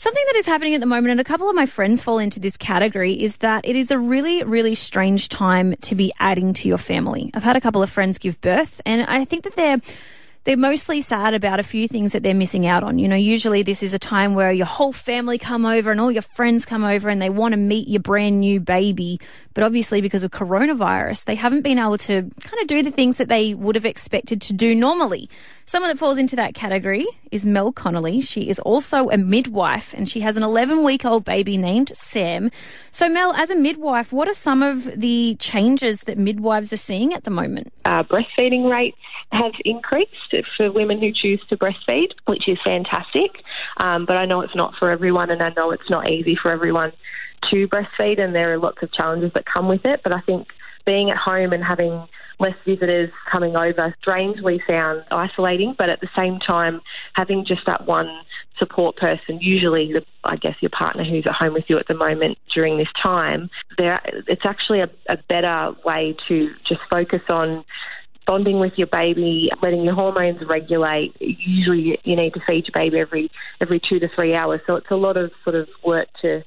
Something that is happening at the moment, and a couple of my friends fall into this category, is that it is a really, really strange time to be adding to your family. I've had a couple of friends give birth, and I think that they're they're mostly sad about a few things that they're missing out on. You know, usually this is a time where your whole family come over and all your friends come over and they want to meet your brand new baby. But obviously, because of coronavirus, they haven't been able to kind of do the things that they would have expected to do normally. Someone that falls into that category is Mel Connolly. She is also a midwife and she has an 11 week old baby named Sam. So, Mel, as a midwife, what are some of the changes that midwives are seeing at the moment? Uh, breastfeeding rates have increased for women who choose to breastfeed, which is fantastic. Um, but I know it's not for everyone, and I know it's not easy for everyone to breastfeed, and there are lots of challenges that come with it. But I think being at home and having less visitors coming over strangely sounds isolating, but at the same time, having just that one support person, usually the, I guess your partner who's at home with you at the moment during this time, there it's actually a, a better way to just focus on bonding with your baby, letting your hormones regulate. Usually, you need to feed your baby every every two to three hours. So it's a lot of sort of work to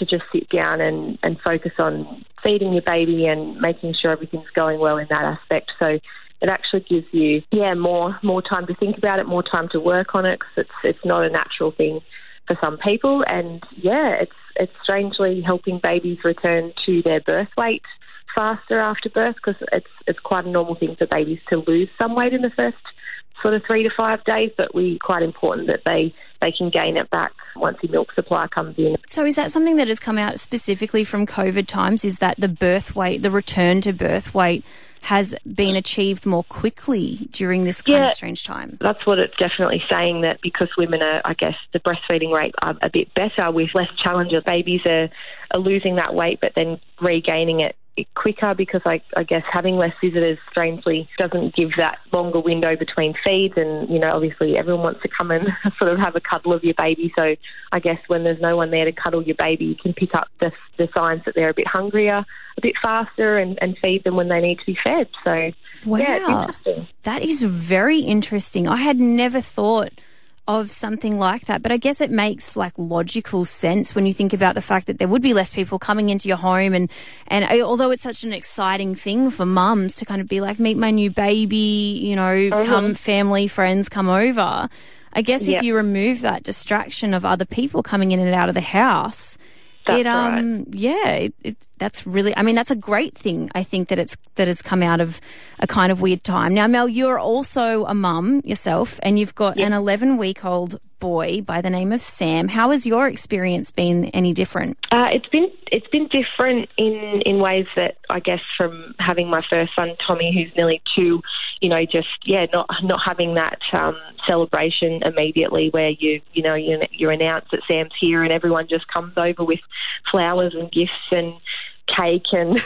to just sit down and, and focus on feeding your baby and making sure everything's going well in that aspect. So it actually gives you yeah more more time to think about it, more time to work on it because it's it's not a natural thing for some people. And yeah, it's it's strangely helping babies return to their birth weight faster after birth because it's it's quite a normal thing for babies to lose some weight in the first sort of three to five days, but we quite important that they they can gain it back once the milk supply comes in. So is that something that has come out specifically from COVID times? Is that the birth weight, the return to birth weight has been achieved more quickly during this kind yeah, of strange time? That's what it's definitely saying that because women are, I guess, the breastfeeding rate are a bit better with less challenges. Babies are, are losing that weight but then regaining it quicker because I, I, guess having less visitors strangely doesn't give that longer window between feeds and you know obviously everyone wants to come and sort of have a cuddle of your baby. So I guess when there's no one there to cuddle your baby you can pick up the, the signs that they're a bit hungrier a bit faster and, and feed them when they need to be fed. So wow. yeah, that is very interesting. I had never thought of something like that. But I guess it makes like logical sense when you think about the fact that there would be less people coming into your home and and although it's such an exciting thing for mums to kind of be like meet my new baby, you know, mm-hmm. come family, friends come over. I guess yep. if you remove that distraction of other people coming in and out of the house, that's it um right. yeah it, it, that's really I mean that's a great thing I think that it's that has come out of a kind of weird time. Now Mel, you're also a mum yourself, and you've got an 11 week old boy by the name of Sam. How has your experience been any different? Uh, it's been it's been different in in ways that I guess from having my first son Tommy, who's nearly two, you know, just yeah, not not having that um, celebration immediately where you you know you you announce that Sam's here and everyone just comes over with flowers and gifts and cake and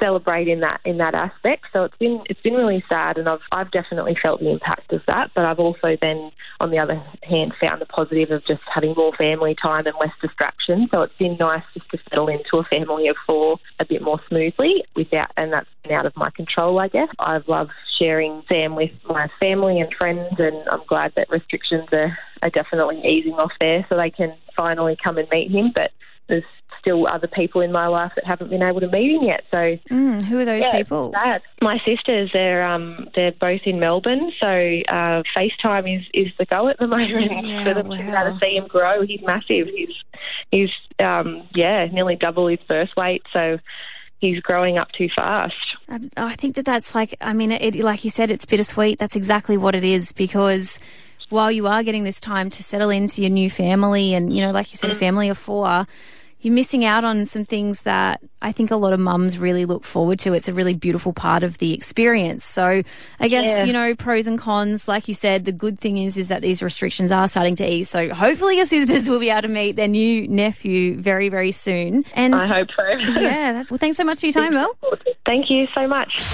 celebrate in that in that aspect. So it's been it's been really sad, and I've I've definitely felt the impact of that. But I've also then, on the other hand, found the positive of just having more family time and less distraction. So it's been nice just to settle into a family of four a bit more smoothly without, and that's been out of my control, I guess. I've loved sharing Sam with my family and friends, and I'm glad that restrictions are, are definitely easing off there, so they can finally come and meet him. But there's still other people in my life that haven't been able to meet him yet. So mm, who are those yeah, people? My sisters, they're um, they're both in Melbourne, so uh, FaceTime is, is the go at the moment yeah, for them wow. to be able to see him grow. He's massive. He's he's um, yeah nearly double his birth weight. So he's growing up too fast. Um, I think that that's like, I mean, it, like you said, it's bittersweet. That's exactly what it is because while you are getting this time to settle into your new family and, you know, like you said, mm. a family of four, you're missing out on some things that I think a lot of mums really look forward to. It's a really beautiful part of the experience. So I guess, yeah. you know, pros and cons, like you said, the good thing is, is that these restrictions are starting to ease. So hopefully your sisters will be able to meet their new nephew very, very soon. And I hope so. yeah, that's, well, thanks so much for your time, Mel. Thank you so much.